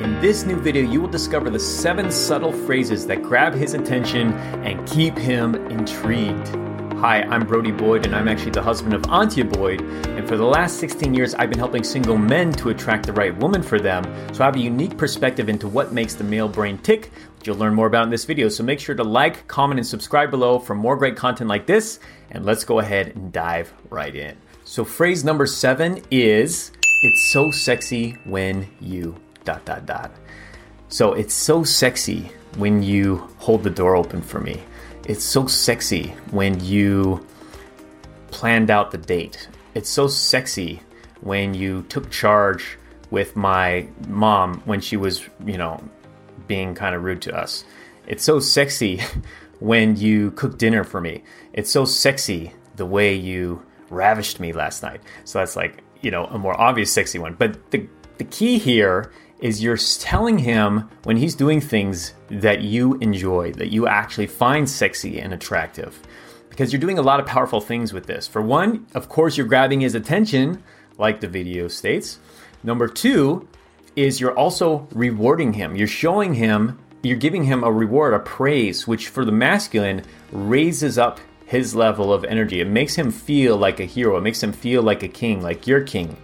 In this new video, you will discover the seven subtle phrases that grab his attention and keep him intrigued. Hi, I'm Brody Boyd, and I'm actually the husband of Antia Boyd. And for the last 16 years, I've been helping single men to attract the right woman for them. So I have a unique perspective into what makes the male brain tick, which you'll learn more about in this video. So make sure to like, comment, and subscribe below for more great content like this. And let's go ahead and dive right in. So, phrase number seven is It's so sexy when you dot dot dot. So it's so sexy when you hold the door open for me. It's so sexy when you planned out the date. It's so sexy when you took charge with my mom when she was, you know, being kind of rude to us. It's so sexy when you cooked dinner for me. It's so sexy the way you ravished me last night. So that's like, you know, a more obvious sexy one. But the the key here is you're telling him when he's doing things that you enjoy, that you actually find sexy and attractive. Because you're doing a lot of powerful things with this. For one, of course, you're grabbing his attention, like the video states. Number two is you're also rewarding him. You're showing him, you're giving him a reward, a praise, which for the masculine raises up his level of energy. It makes him feel like a hero. It makes him feel like a king, like your king.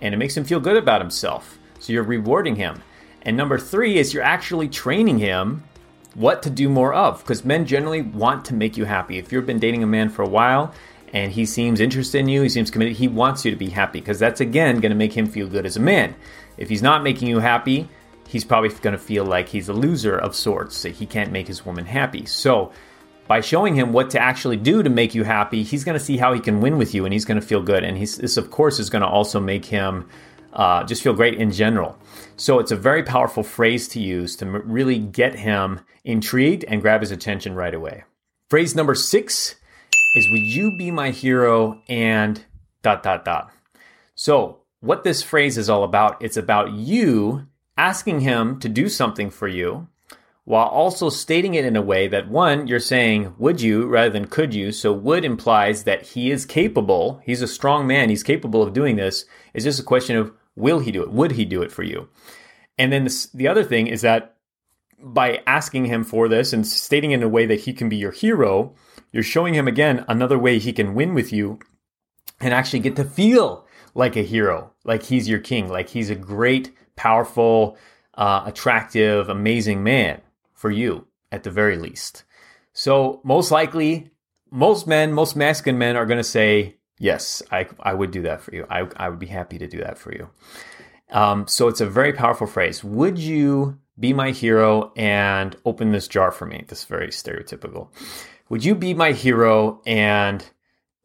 And it makes him feel good about himself. So you're rewarding him. And number three is you're actually training him what to do more of because men generally want to make you happy. If you've been dating a man for a while and he seems interested in you, he seems committed, he wants you to be happy because that's again going to make him feel good as a man. If he's not making you happy, he's probably going to feel like he's a loser of sorts, that he can't make his woman happy. So, by showing him what to actually do to make you happy, he's going to see how he can win with you and he's going to feel good. And he's, this, of course, is going to also make him uh, just feel great in general. So it's a very powerful phrase to use to m- really get him intrigued and grab his attention right away. Phrase number six is Would you be my hero and dot dot dot. So, what this phrase is all about, it's about you asking him to do something for you while also stating it in a way that one, you're saying would you rather than could you. So would implies that he is capable, he's a strong man, he's capable of doing this. It's just a question of Will he do it? Would he do it for you? And then this, the other thing is that by asking him for this and stating in a way that he can be your hero, you're showing him again another way he can win with you and actually get to feel like a hero, like he's your king, like he's a great, powerful, uh, attractive, amazing man for you at the very least. So most likely, most men, most masculine men are going to say, Yes, I, I would do that for you. I, I would be happy to do that for you. Um, so it's a very powerful phrase. Would you be my hero and open this jar for me? This is very stereotypical. Would you be my hero and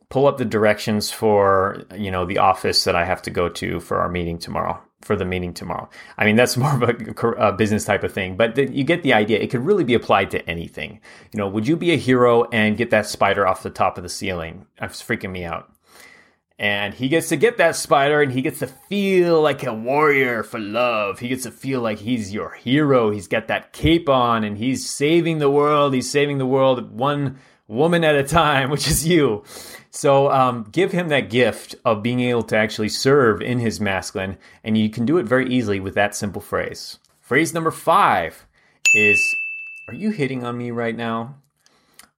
pull up the directions for you know the office that I have to go to for our meeting tomorrow? For the meeting tomorrow. I mean, that's more of a, a business type of thing, but the, you get the idea. It could really be applied to anything. You know, would you be a hero and get that spider off the top of the ceiling? It's freaking me out and he gets to get that spider and he gets to feel like a warrior for love. He gets to feel like he's your hero. He's got that cape on and he's saving the world. He's saving the world one woman at a time, which is you. So um, give him that gift of being able to actually serve in his masculine, and you can do it very easily with that simple phrase. Phrase number five is Are you hitting on me right now?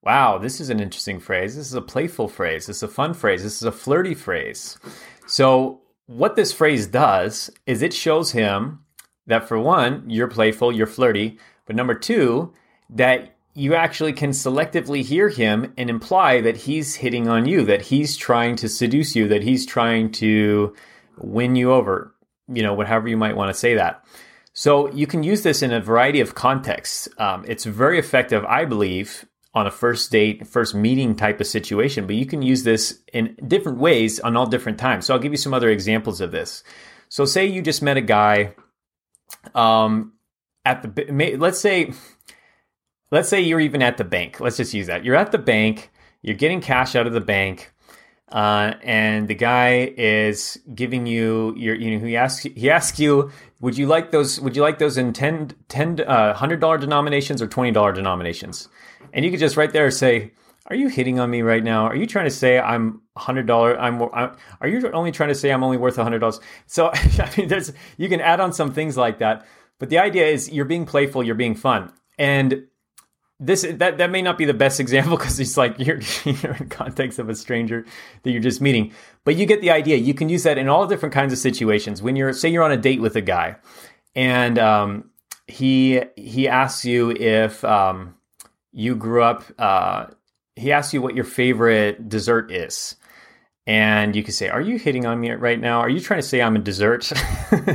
Wow, this is an interesting phrase. This is a playful phrase. This is a fun phrase. This is a flirty phrase. So, what this phrase does is it shows him that for one, you're playful, you're flirty, but number two, that you actually can selectively hear him and imply that he's hitting on you, that he's trying to seduce you, that he's trying to win you over, you know, whatever you might want to say that. So you can use this in a variety of contexts. Um, it's very effective, I believe, on a first date, first meeting type of situation, but you can use this in different ways on all different times. So I'll give you some other examples of this. So say you just met a guy um, at the let's say let's say you're even at the bank. Let's just use that. You're at the bank, you're getting cash out of the bank. Uh, and the guy is giving you your, you know, he asks, he asks you, would you like those, would you like those in 10, 10, uh, $100 denominations or $20 denominations? And you could just right there say, "Are you hitting on me right now? Are you trying to say I'm hundred dollar? I'm, I'm. Are you only trying to say I'm only worth hundred dollars?" So I mean, there's you can add on some things like that. But the idea is you're being playful, you're being fun. And this that that may not be the best example because it's like you're, you're in context of a stranger that you're just meeting but you get the idea you can use that in all different kinds of situations when you're say you're on a date with a guy and um, he he asks you if um, you grew up uh, he asks you what your favorite dessert is and you can say, Are you hitting on me right now? Are you trying to say I'm a dessert?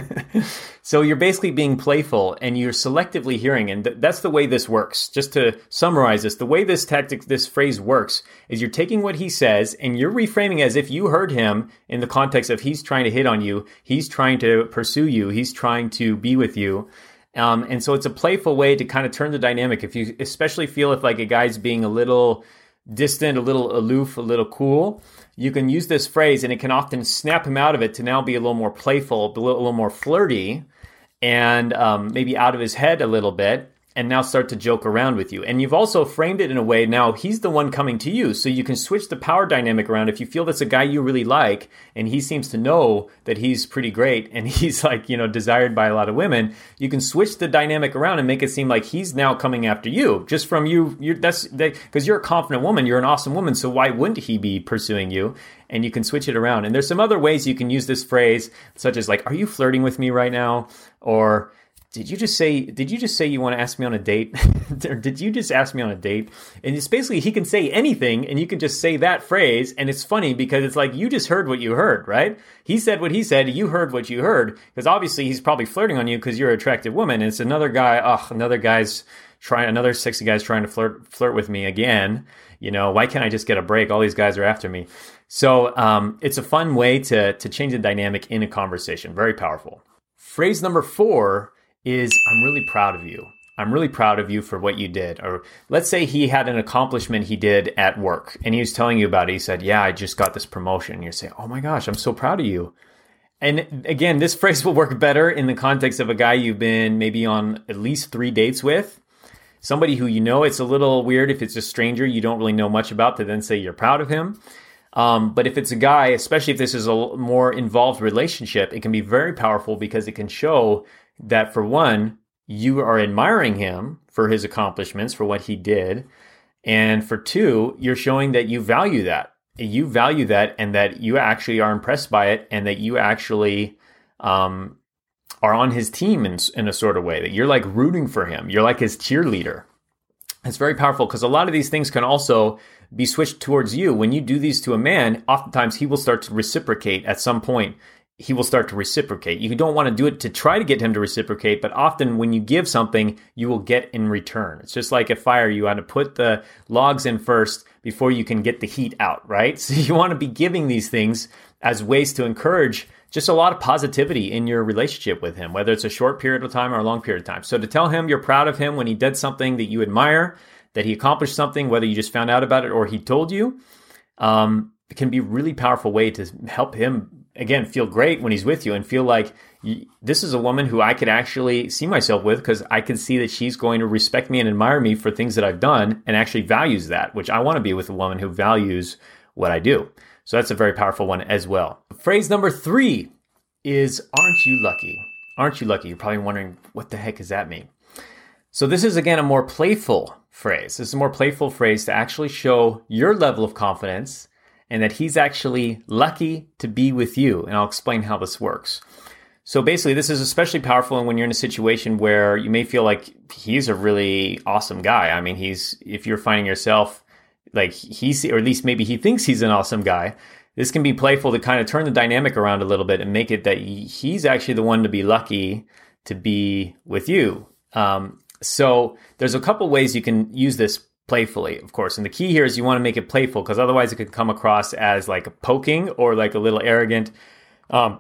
so you're basically being playful and you're selectively hearing. And th- that's the way this works. Just to summarize this, the way this tactic, this phrase works is you're taking what he says and you're reframing as if you heard him in the context of he's trying to hit on you, he's trying to pursue you, he's trying to be with you. Um, and so it's a playful way to kind of turn the dynamic. If you especially feel if like a guy's being a little distant, a little aloof, a little cool, you can use this phrase and it can often snap him out of it to now be a little more playful, a little, a little more flirty, and um, maybe out of his head a little bit and now start to joke around with you. And you've also framed it in a way now he's the one coming to you. So you can switch the power dynamic around. If you feel that's a guy you really like and he seems to know that he's pretty great and he's like, you know, desired by a lot of women, you can switch the dynamic around and make it seem like he's now coming after you just from you. You're, that's because you're a confident woman. You're an awesome woman. So why wouldn't he be pursuing you? And you can switch it around. And there's some other ways you can use this phrase, such as like, are you flirting with me right now? Or, did you just say did you just say you want to ask me on a date? Or did you just ask me on a date? And it's basically he can say anything and you can just say that phrase and it's funny because it's like you just heard what you heard right? He said what he said you heard what you heard because obviously he's probably flirting on you because you're an attractive woman and it's another guy oh another guy's trying another sexy guy's trying to flirt flirt with me again. You know why can't i just get a break? All these guys are after me. So um, it's a fun way to to change the dynamic in a conversation. Very powerful. Phrase number four is I'm really proud of you. I'm really proud of you for what you did. Or let's say he had an accomplishment he did at work and he was telling you about it. He said, Yeah, I just got this promotion. You're saying, Oh my gosh, I'm so proud of you. And again, this phrase will work better in the context of a guy you've been maybe on at least three dates with. Somebody who you know it's a little weird if it's a stranger you don't really know much about to then say you're proud of him. Um, but if it's a guy, especially if this is a more involved relationship, it can be very powerful because it can show that for one, you are admiring him for his accomplishments, for what he did. And for two, you're showing that you value that. You value that and that you actually are impressed by it and that you actually um, are on his team in, in a sort of way, that you're like rooting for him. You're like his cheerleader. It's very powerful because a lot of these things can also be switched towards you. When you do these to a man, oftentimes he will start to reciprocate at some point he will start to reciprocate. You don't want to do it to try to get him to reciprocate, but often when you give something, you will get in return. It's just like a fire. You want to put the logs in first before you can get the heat out, right? So you want to be giving these things as ways to encourage just a lot of positivity in your relationship with him, whether it's a short period of time or a long period of time. So to tell him you're proud of him when he did something that you admire, that he accomplished something, whether you just found out about it or he told you, um, can be a really powerful way to help him again feel great when he's with you and feel like this is a woman who I could actually see myself with because I can see that she's going to respect me and admire me for things that I've done and actually values that, which I want to be with a woman who values what I do. So that's a very powerful one as well. Phrase number three is Aren't you lucky? Aren't you lucky? You're probably wondering, what the heck does that mean? So this is again a more playful phrase. This is a more playful phrase to actually show your level of confidence and that he's actually lucky to be with you. And I'll explain how this works. So basically, this is especially powerful when you're in a situation where you may feel like he's a really awesome guy. I mean, he's, if you're finding yourself like he's, or at least maybe he thinks he's an awesome guy, this can be playful to kind of turn the dynamic around a little bit and make it that he's actually the one to be lucky to be with you. Um, so there's a couple ways you can use this playfully, of course. And the key here is you want to make it playful because otherwise it could come across as like poking or like a little arrogant. Um,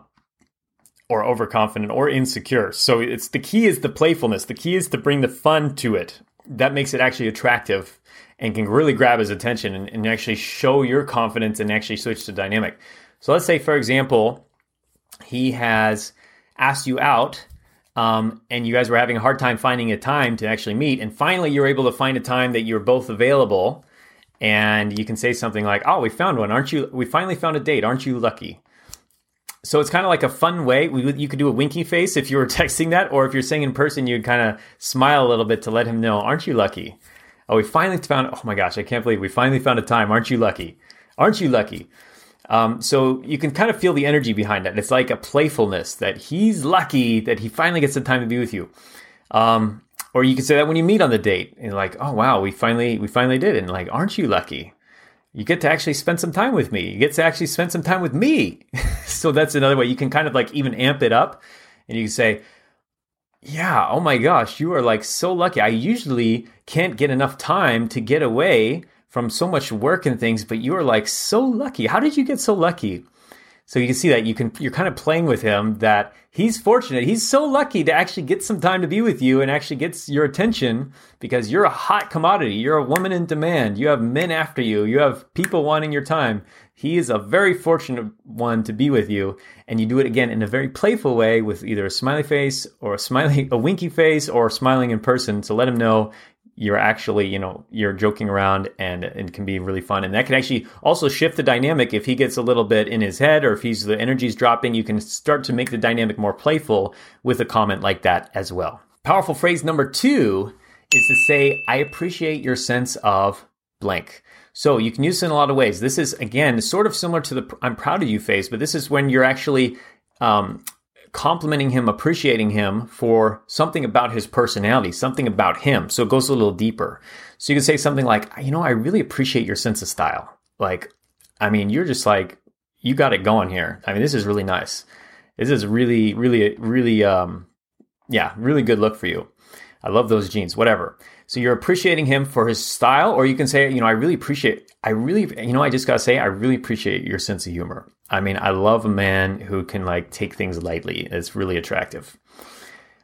or overconfident or insecure. So it's the key is the playfulness. The key is to bring the fun to it. That makes it actually attractive and can really grab his attention and, and actually show your confidence and actually switch the dynamic. So let's say, for example, he has asked you out um, and you guys were having a hard time finding a time to actually meet. And finally, you're able to find a time that you're both available. And you can say something like, Oh, we found one. Aren't you? We finally found a date. Aren't you lucky? so it's kind of like a fun way. We, you could do a winky face if you were texting that, or if you're saying in person, you'd kind of smile a little bit to let him know, aren't you lucky? Oh, we finally found, oh my gosh, I can't believe we finally found a time. Aren't you lucky? Aren't you lucky? Um, so you can kind of feel the energy behind it. It's like a playfulness that he's lucky that he finally gets the time to be with you. Um, or you can say that when you meet on the date and like, oh wow, we finally we finally did, and like, aren't you lucky? You get to actually spend some time with me. You get to actually spend some time with me. so that's another way you can kind of like even amp it up, and you can say, yeah, oh my gosh, you are like so lucky. I usually can't get enough time to get away from so much work and things, but you are like so lucky. How did you get so lucky? So you can see that you can you're kind of playing with him that he's fortunate. He's so lucky to actually get some time to be with you and actually gets your attention because you're a hot commodity. You're a woman in demand. You have men after you. You have people wanting your time. He is a very fortunate one to be with you and you do it again in a very playful way with either a smiley face or a smiley a winky face or smiling in person to let him know you're actually, you know, you're joking around and it can be really fun. And that can actually also shift the dynamic if he gets a little bit in his head or if he's the energy's dropping, you can start to make the dynamic more playful with a comment like that as well. Powerful phrase number two is to say, I appreciate your sense of blank. So you can use it in a lot of ways. This is again sort of similar to the I'm proud of you phase, but this is when you're actually um, complimenting him, appreciating him for something about his personality, something about him. So it goes a little deeper. So you can say something like, you know, I really appreciate your sense of style. Like, I mean, you're just like, you got it going here. I mean, this is really nice. This is really, really, really, um, yeah, really good look for you. I love those jeans, whatever. So you're appreciating him for his style, or you can say, you know, I really appreciate, I really, you know, I just gotta say, I really appreciate your sense of humor. I mean, I love a man who can like take things lightly. It's really attractive.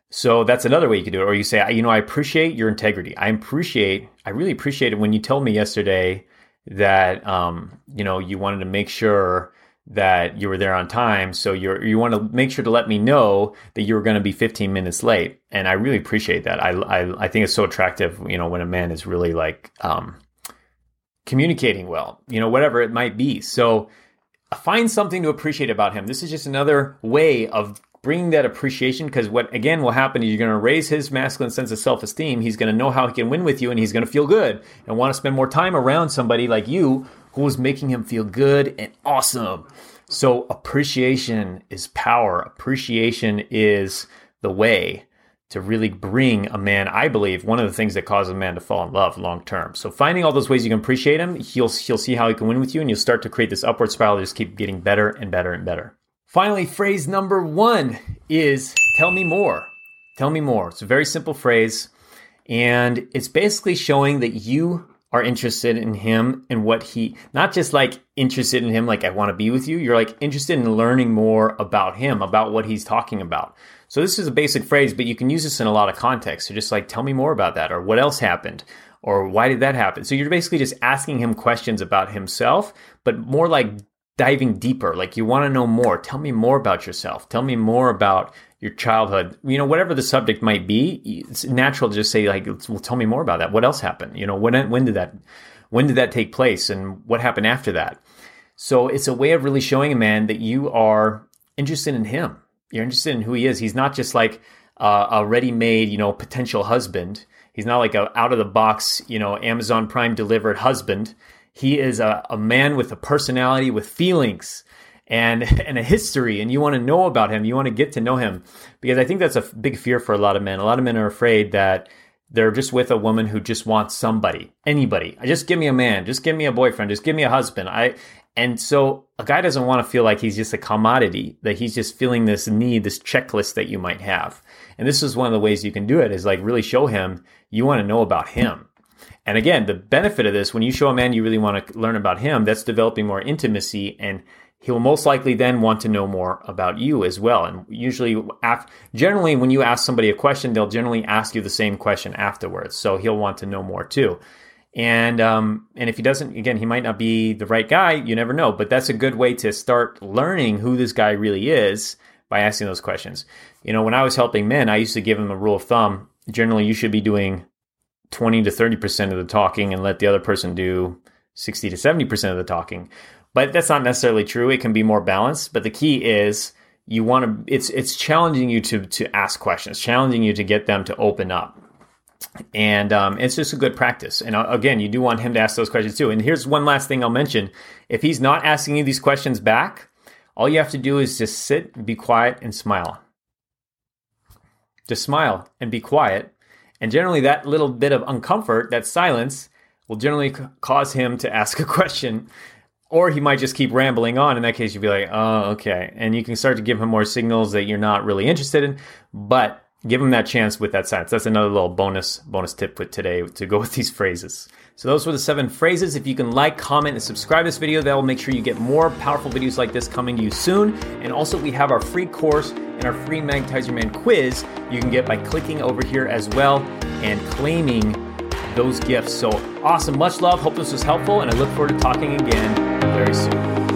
So that's another way you could do it. Or you say, you know, I appreciate your integrity. I appreciate, I really appreciate it when you told me yesterday that, um, you know, you wanted to make sure that you were there on time. So you you want to make sure to let me know that you were going to be 15 minutes late. And I really appreciate that. I, I, I think it's so attractive, you know, when a man is really like, um, communicating well, you know, whatever it might be. So find something to appreciate about him. This is just another way of bringing that appreciation because what again will happen is you're going to raise his masculine sense of self-esteem he's going to know how he can win with you and he's going to feel good and want to spend more time around somebody like you who is making him feel good and awesome. So appreciation is power. Appreciation is the way to really bring a man, I believe, one of the things that causes a man to fall in love long term. So finding all those ways you can appreciate him, he'll he'll see how he can win with you, and you'll start to create this upward spiral just keep getting better and better and better. Finally, phrase number one is tell me more. Tell me more. It's a very simple phrase, and it's basically showing that you are interested in him and what he not just like interested in him like I want to be with you you're like interested in learning more about him about what he's talking about. So this is a basic phrase but you can use this in a lot of contexts so just like tell me more about that or what else happened or why did that happen? So you're basically just asking him questions about himself but more like diving deeper like you want to know more. Tell me more about yourself. Tell me more about your childhood, you know, whatever the subject might be, it's natural to just say like, well, tell me more about that. What else happened? You know, when when did that when did that take place, and what happened after that? So it's a way of really showing a man that you are interested in him. You're interested in who he is. He's not just like uh, a ready-made, you know, potential husband. He's not like a out of the box, you know, Amazon Prime delivered husband. He is a, a man with a personality, with feelings and and a history and you want to know about him you want to get to know him. Because i think that's a big fear for a lot of men. A lot of men are afraid that they're just with a woman who just wants somebody anybody. Just give me a man just give me a boyfriend just give me a husband. I and so a guy doesn't want to feel like he's just a commodity that he's just feeling this need this checklist that you might have. And this is one of the ways you can do it is like really show him you want to know about him. And again the benefit of this when you show a man you really want to learn about him that's developing more intimacy and he will most likely then want to know more about you as well. And usually, generally, when you ask somebody a question, they'll generally ask you the same question afterwards. So he'll want to know more too. And um, and if he doesn't, again, he might not be the right guy. You never know. But that's a good way to start learning who this guy really is by asking those questions. You know, when I was helping men, I used to give them a rule of thumb. Generally, you should be doing twenty to thirty percent of the talking, and let the other person do 60 to 70% of the talking. But that's not necessarily true. It can be more balanced. But the key is you want to. It's it's challenging you to to ask questions, challenging you to get them to open up. And um, it's just a good practice. And uh, again, you do want him to ask those questions too. And here's one last thing I'll mention: if he's not asking you these questions back, all you have to do is just sit, be quiet, and smile. Just smile and be quiet. And generally, that little bit of uncomfort, that silence, will generally cause him to ask a question or he might just keep rambling on. In that case, you'd be like, oh, okay. And you can start to give him more signals that you're not really interested in, but give him that chance with that silence. That's another little bonus bonus tip for today to go with these phrases. So those were the seven phrases. If you can like, comment, and subscribe to this video, that will make sure you get more powerful videos like this coming to you soon. And also, we have our free course and our free Magnetize Your Man quiz you can get by clicking over here as well and claiming those gifts. So awesome. Much love. Hope this was helpful. And I look forward to talking again very soon.